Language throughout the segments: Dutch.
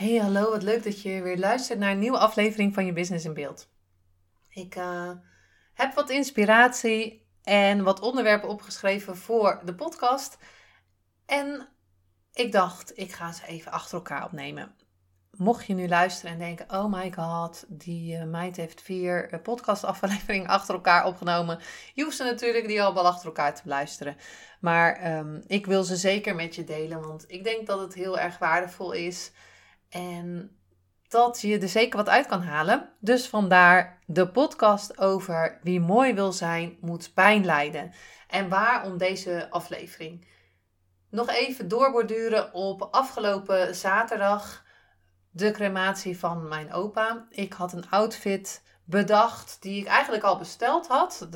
Hey, hallo, wat leuk dat je weer luistert naar een nieuwe aflevering van je Business in Beeld. Ik uh, heb wat inspiratie en wat onderwerpen opgeschreven voor de podcast. En ik dacht, ik ga ze even achter elkaar opnemen. Mocht je nu luisteren en denken: Oh my god, die uh, meid heeft vier uh, podcastafleveringen achter elkaar opgenomen. Je hoeft ze natuurlijk die al wel achter elkaar te luisteren. Maar um, ik wil ze zeker met je delen, want ik denk dat het heel erg waardevol is. En dat je er zeker wat uit kan halen. Dus vandaar de podcast over wie mooi wil zijn, moet pijn lijden. En waarom deze aflevering? Nog even doorborduren op afgelopen zaterdag de crematie van mijn opa. Ik had een outfit bedacht die ik eigenlijk al besteld had.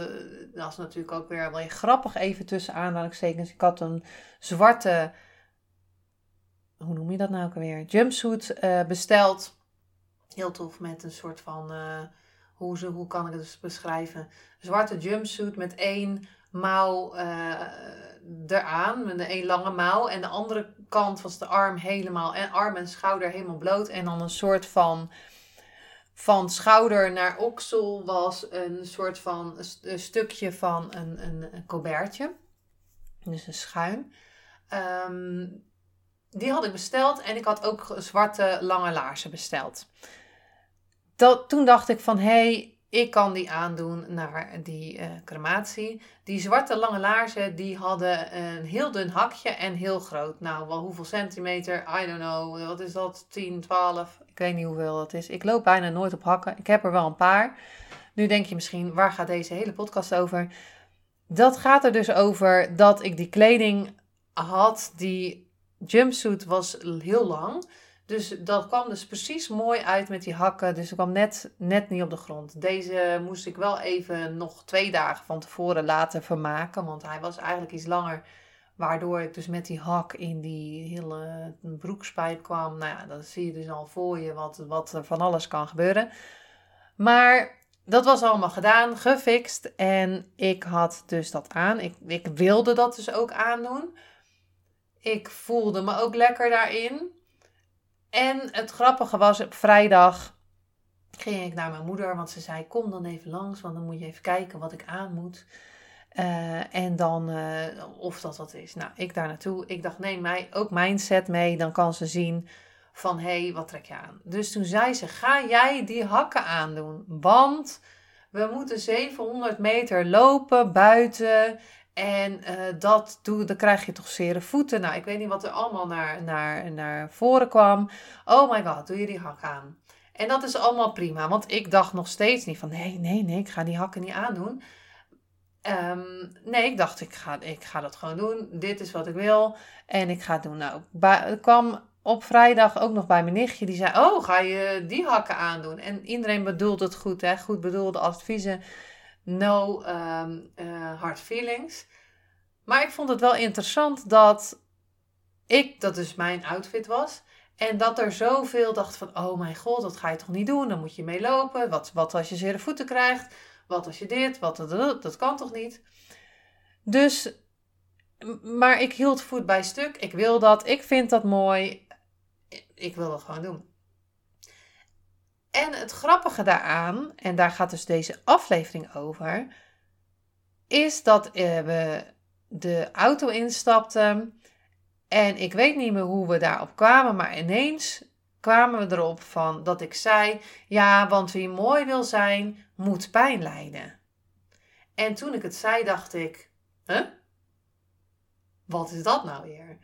Dat is natuurlijk ook weer wel grappig even tussen aanhalingstekens. Ik had een zwarte hoe noem je dat nou ook alweer? Jumpsuit uh, besteld. Heel tof met een soort van, uh, hoe, ze, hoe kan ik het dus beschrijven? Zwarte jumpsuit met één mouw uh, eraan, met één lange mouw. En de andere kant was de arm helemaal, en arm en schouder helemaal bloot. En dan een soort van, van schouder naar oksel was een soort van, een stukje van een, een, een. Dus een schuim. Um, die had ik besteld en ik had ook zwarte lange laarzen besteld. Dat, toen dacht ik van, hé, hey, ik kan die aandoen naar die uh, crematie. Die zwarte lange laarzen, die hadden een heel dun hakje en heel groot. Nou, wel hoeveel centimeter? I don't know. Wat is dat? 10, 12? Ik weet niet hoeveel dat is. Ik loop bijna nooit op hakken. Ik heb er wel een paar. Nu denk je misschien, waar gaat deze hele podcast over? Dat gaat er dus over dat ik die kleding had die jumpsuit was heel lang. Dus dat kwam dus precies mooi uit met die hakken. Dus ik kwam net, net niet op de grond. Deze moest ik wel even nog twee dagen van tevoren laten vermaken. Want hij was eigenlijk iets langer. Waardoor ik dus met die hak in die hele broekspijp kwam. Nou ja, dan zie je dus al voor je wat, wat er van alles kan gebeuren. Maar dat was allemaal gedaan, gefixt. En ik had dus dat aan. Ik, ik wilde dat dus ook aandoen. Ik voelde me ook lekker daarin. En het grappige was, op vrijdag ging ik naar mijn moeder, want ze zei: Kom dan even langs, want dan moet je even kijken wat ik aan moet. Uh, en dan uh, of dat wat is. Nou, ik daar naartoe. Ik dacht: neem mij ook mijn set mee, dan kan ze zien van hé, hey, wat trek je aan? Dus toen zei ze: Ga jij die hakken aandoen? Want we moeten 700 meter lopen buiten. En uh, dat doe, dan krijg je toch zere voeten. Nou, ik weet niet wat er allemaal naar, naar, naar voren kwam. Oh my god, doe je die hak aan. En dat is allemaal prima, want ik dacht nog steeds niet van nee, nee, nee, ik ga die hakken niet aandoen. Um, nee, ik dacht ik ga, ik ga dat gewoon doen. Dit is wat ik wil en ik ga het doen. Nou, ik kwam op vrijdag ook nog bij mijn nichtje. Die zei, oh, ga je die hakken aandoen? En iedereen bedoelt het goed, hè? Goed bedoelde adviezen no um, uh, hard feelings. Maar ik vond het wel interessant dat ik, dat dus mijn outfit was. En dat er zoveel dacht van, oh mijn god, dat ga je toch niet doen? Dan moet je mee lopen. Wat, wat als je zere voeten krijgt? Wat als je dit? Wat, dat, dat kan toch niet? Dus, maar ik hield voet bij stuk. Ik wil dat. Ik vind dat mooi. Ik wil dat gewoon doen. En het grappige daaraan, en daar gaat dus deze aflevering over, is dat eh, we de auto instapten. En ik weet niet meer hoe we daarop kwamen, maar ineens kwamen we erop van dat ik zei: Ja, want wie mooi wil zijn, moet pijn lijden. En toen ik het zei, dacht ik: Huh? Wat is dat nou weer?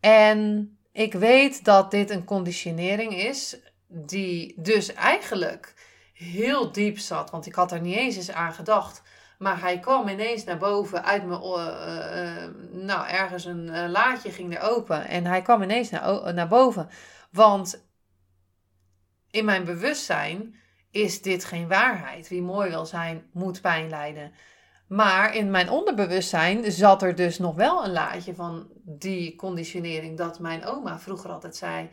En ik weet dat dit een conditionering is die dus eigenlijk heel diep zat. Want ik had er niet eens eens aan gedacht Maar hij kwam ineens naar boven uit mijn. Uh, nou, ergens een laadje ging er open. En hij kwam ineens naar, naar boven. Want in mijn bewustzijn is dit geen waarheid. Wie mooi wil zijn, moet pijn lijden. Maar in mijn onderbewustzijn zat er dus nog wel een laadje van die conditionering. Dat mijn oma vroeger altijd zei.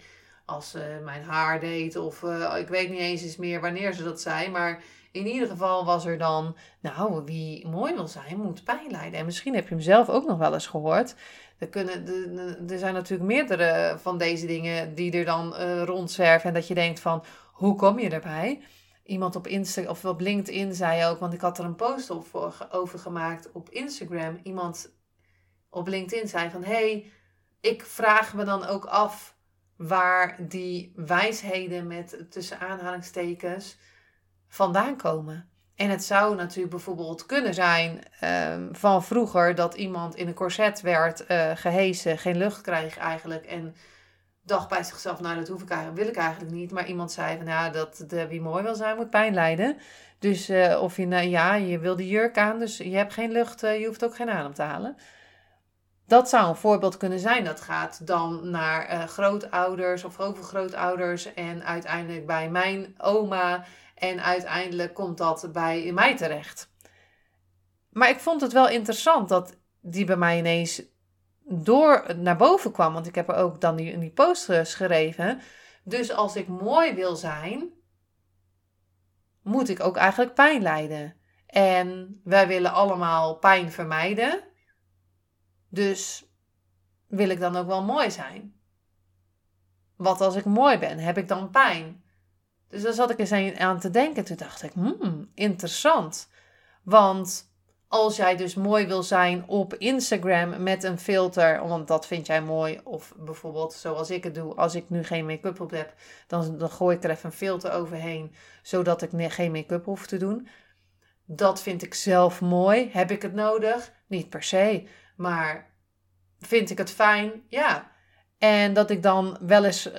Als ze mijn haar deed, of ik weet niet eens eens meer wanneer ze dat zei. Maar in ieder geval was er dan, nou, wie mooi wil zijn, moet pijn lijden. En misschien heb je hem zelf ook nog wel eens gehoord. Er, kunnen, er zijn natuurlijk meerdere van deze dingen die er dan uh, rondzwerven. En dat je denkt van, hoe kom je erbij? Iemand op Instagram of op LinkedIn zei ook, want ik had er een post op over gemaakt op Instagram. Iemand op LinkedIn zei van, hey, ik vraag me dan ook af waar die wijsheden met tussen aanhalingstekens vandaan komen. En het zou natuurlijk bijvoorbeeld kunnen zijn um, van vroeger dat iemand in een corset werd uh, gehesen, geen lucht kreeg eigenlijk. En dacht bij zichzelf, nou dat hoef ik eigenlijk, wil ik eigenlijk niet. Maar iemand zei van ja, dat de, wie mooi wil zijn moet pijn lijden. Dus uh, of je, nou, ja, je wil de jurk aan, dus je hebt geen lucht, uh, je hoeft ook geen adem te halen. Dat zou een voorbeeld kunnen zijn. Dat gaat dan naar uh, grootouders of overgrootouders en uiteindelijk bij mijn oma en uiteindelijk komt dat bij mij terecht. Maar ik vond het wel interessant dat die bij mij ineens door naar boven kwam. Want ik heb er ook dan die, in die post geschreven. Dus als ik mooi wil zijn, moet ik ook eigenlijk pijn lijden. En wij willen allemaal pijn vermijden. Dus wil ik dan ook wel mooi zijn? Wat als ik mooi ben? Heb ik dan pijn? Dus daar zat ik eens aan te denken. Toen dacht ik, hmm, interessant. Want als jij dus mooi wil zijn op Instagram met een filter, want dat vind jij mooi. Of bijvoorbeeld zoals ik het doe, als ik nu geen make-up op heb, dan, dan gooi ik er even een filter overheen, zodat ik geen make-up hoef te doen. Dat vind ik zelf mooi. Heb ik het nodig? Niet per se. Maar vind ik het fijn? Ja. En dat ik dan wel eens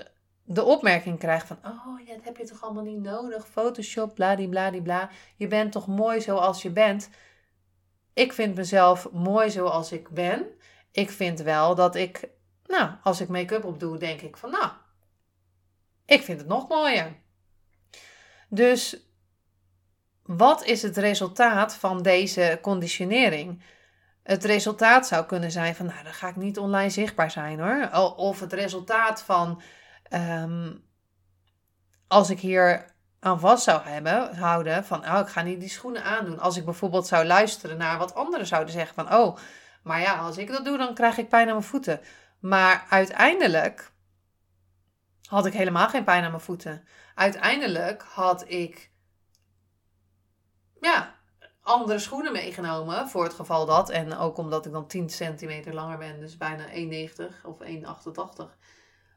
de opmerking krijg van, oh ja, dat heb je toch allemaal niet nodig, Photoshop, bladibladibla, je bent toch mooi zoals je bent. Ik vind mezelf mooi zoals ik ben. Ik vind wel dat ik, nou, als ik make-up op doe, denk ik van, nou, ik vind het nog mooier. Dus wat is het resultaat van deze conditionering? Het resultaat zou kunnen zijn van, nou, dan ga ik niet online zichtbaar zijn hoor. Of het resultaat van, Ehm, als ik hier aan vast zou hebben, houden van, oh, ik ga niet die schoenen aandoen. Als ik bijvoorbeeld zou luisteren naar wat anderen zouden zeggen van, oh, maar ja, als ik dat doe, dan krijg ik pijn aan mijn voeten. Maar uiteindelijk had ik helemaal geen pijn aan mijn voeten. Uiteindelijk had ik, ja, andere schoenen meegenomen voor het geval dat. En ook omdat ik dan 10 centimeter langer ben, dus bijna 1,90 of 1,88.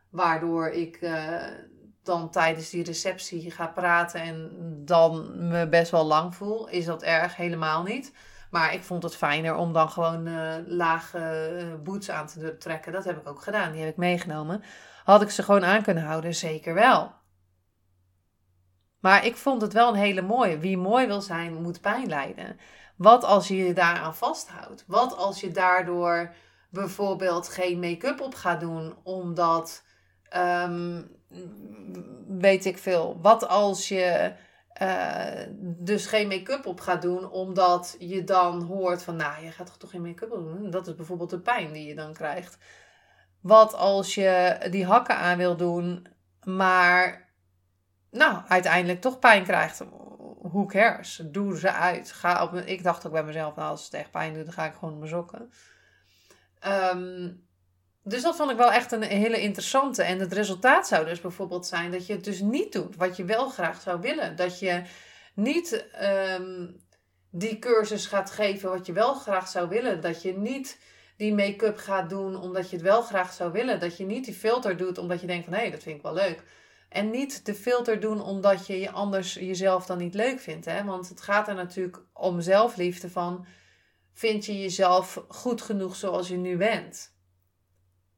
Waardoor ik uh, dan tijdens die receptie ga praten en dan me best wel lang voel. Is dat erg? Helemaal niet. Maar ik vond het fijner om dan gewoon uh, lage uh, boots aan te trekken. Dat heb ik ook gedaan. Die heb ik meegenomen. Had ik ze gewoon aan kunnen houden? Zeker wel. Maar ik vond het wel een hele mooie. Wie mooi wil zijn, moet pijn lijden. Wat als je je daaraan vasthoudt? Wat als je daardoor bijvoorbeeld geen make-up op gaat doen, omdat Um, weet ik veel. Wat als je uh, dus geen make-up op gaat doen, omdat je dan hoort van, nou, je gaat toch geen make-up doen? Dat is bijvoorbeeld de pijn die je dan krijgt. Wat als je die hakken aan wil doen, maar nou, uiteindelijk toch pijn krijgt? Who cares? Doe ze uit. Ga op, ik dacht ook bij mezelf, nou, als het echt pijn doet, dan ga ik gewoon op mijn sokken. Um, dus dat vond ik wel echt een hele interessante. En het resultaat zou dus bijvoorbeeld zijn dat je het dus niet doet wat je wel graag zou willen. Dat je niet ehm, die cursus gaat geven wat je wel graag zou willen. Dat je niet die make-up gaat doen omdat je het wel graag zou willen. Dat je niet die filter doet omdat je denkt van hé, hey, dat vind ik wel leuk. En niet de filter doen omdat je je anders jezelf dan niet leuk vindt. Hè? Want het gaat er natuurlijk om zelfliefde van... Vind je jezelf goed genoeg zoals je nu bent?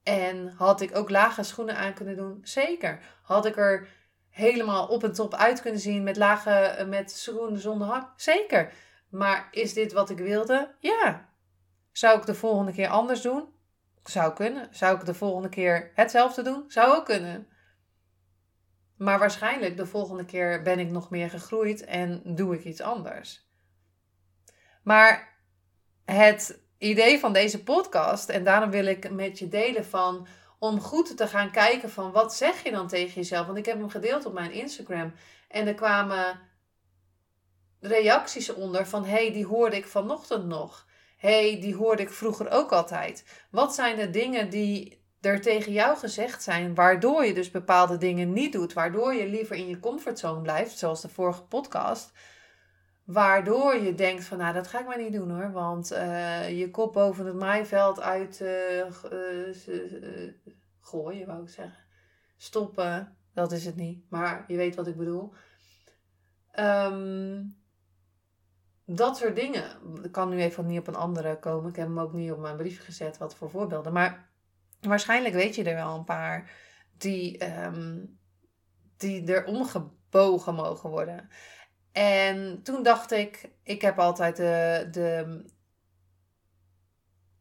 En had ik ook lage schoenen aan kunnen doen? Zeker. Had ik er helemaal op en top uit kunnen zien met lage met schoenen zonder hak? Zeker. Maar is dit wat ik wilde? Ja. Zou ik de volgende keer anders doen? Zou kunnen. Zou ik de volgende keer hetzelfde doen? Zou ook kunnen. Maar waarschijnlijk de volgende keer ben ik nog meer gegroeid en doe ik iets anders. Maar het idee van deze podcast, en daarom wil ik met je delen van om goed te gaan kijken van wat zeg je dan tegen jezelf. Want ik heb hem gedeeld op mijn Instagram en er kwamen reacties onder van hey, die hoorde ik vanochtend nog. hey, die hoorde ik vroeger ook altijd. Wat zijn de dingen die er tegen jou gezegd zijn, waardoor je dus bepaalde dingen niet doet, waardoor je liever in je comfortzone blijft, zoals de vorige podcast, waardoor je denkt van, nou, dat ga ik maar niet doen hoor, want uh, je kop boven het maaiveld uit uh, uh, gooien, wou ik zeggen, stoppen, dat is het niet, maar je weet wat ik bedoel. Um, dat soort dingen. Ik kan nu even niet op een andere komen. Ik heb hem ook niet op mijn brief gezet, wat voor voorbeelden. Maar Waarschijnlijk weet je er wel een paar die, um, die er omgebogen mogen worden. En toen dacht ik, ik heb altijd de, de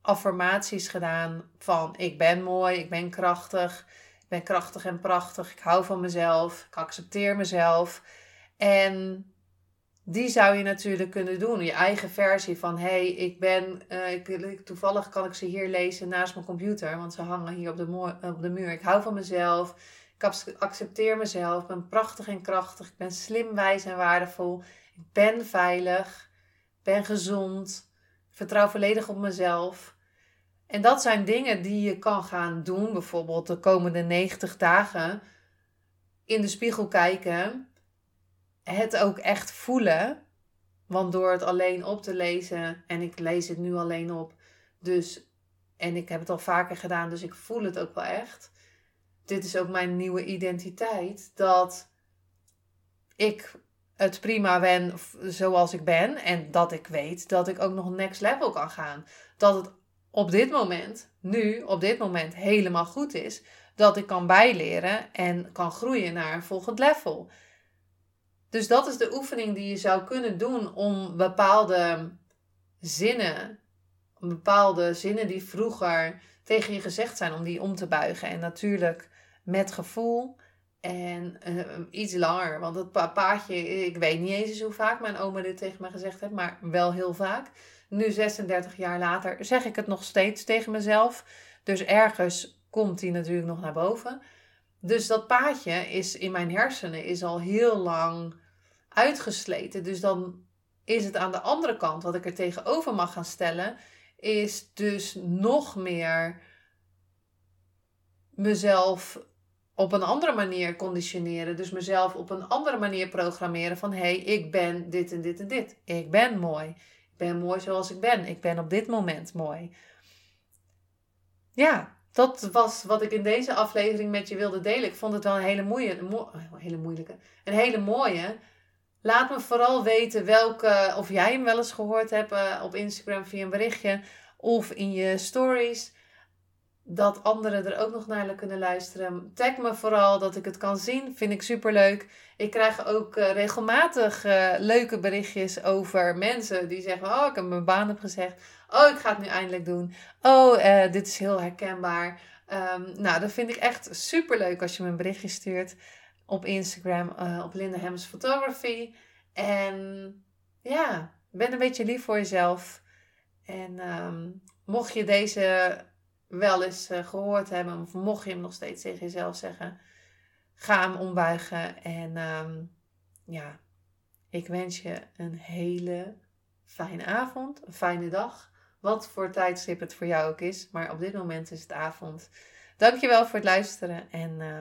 affirmaties gedaan van ik ben mooi, ik ben krachtig, ik ben krachtig en prachtig, ik hou van mezelf, ik accepteer mezelf. En die zou je natuurlijk kunnen doen. Je eigen versie van, hé, hey, ik ben, uh, ik, toevallig kan ik ze hier lezen naast mijn computer, want ze hangen hier op de, op de muur. Ik hou van mezelf, ik accepteer mezelf, ik ben prachtig en krachtig, ik ben slim, wijs en waardevol. Ik ben veilig, ik ben gezond, ik vertrouw volledig op mezelf. En dat zijn dingen die je kan gaan doen, bijvoorbeeld de komende 90 dagen. In de spiegel kijken het ook echt voelen. Want door het alleen op te lezen, en ik lees het nu alleen op, dus, en ik heb het al vaker gedaan, dus ik voel het ook wel echt. Dit is ook mijn nieuwe identiteit, dat ik het prima ben zoals ik ben en dat ik weet dat ik ook nog next level kan gaan. Dat het op dit moment, nu, op dit moment helemaal goed is, dat ik kan bijleren en kan groeien naar een volgend level. Dus dat is de oefening die je zou kunnen doen om bepaalde zinnen, bepaalde zinnen die vroeger tegen je gezegd zijn, om die om te buigen. En natuurlijk met gevoel en uh, iets langer. Want het paardje, ik weet niet eens hoe vaak mijn oma dit tegen me gezegd heeft, maar wel heel vaak. Nu 36 jaar later zeg ik het nog steeds tegen mezelf. Dus ergens komt die natuurlijk nog naar boven. Dus dat paadje is in mijn hersenen is al heel lang uitgesleten. Dus dan is het aan de andere kant, wat ik er tegenover mag gaan stellen, is dus nog meer mezelf op een andere manier conditioneren. Dus mezelf op een andere manier programmeren van hé, hey, ik ben dit en dit en dit. Ik ben mooi. Ik ben mooi zoals ik ben. Ik ben op dit moment mooi. Ja, dat was wat ik in deze aflevering met je wilde delen. Ik vond het wel een hele, moeie, mo hele moeilijke, een hele mooie. Laat me vooral weten welke, of jij hem wel eens gehoord hebt uh, op Instagram via een berichtje of in je stories. Dat anderen er ook nog naar kunnen luisteren. Tag me vooral dat ik het kan zien. Vind ik super leuk. Ik krijg ook uh, regelmatig uh, leuke berichtjes over mensen die zeggen: Oh, ik heb mijn baan heb gezegd. Oh, ik ga het nu eindelijk doen. Oh, dit is heel herkenbaar. Um, nou, dat vind ik echt super leuk als je me een berichtje stuurt op Instagram uh, op Linda Hems Photography. En ja, ben een beetje lief voor jezelf. En ehm, mocht je deze wel eens uh, gehoord hebben, of mocht je hem nog steeds tegen jezelf zeggen, ga hem ombuigen. En um, ja, ik wens je een hele fijne avond, een fijne dag. Wat voor tijdstip het voor jou ook is, maar op dit moment is het avond. Dankjewel voor het luisteren en uh,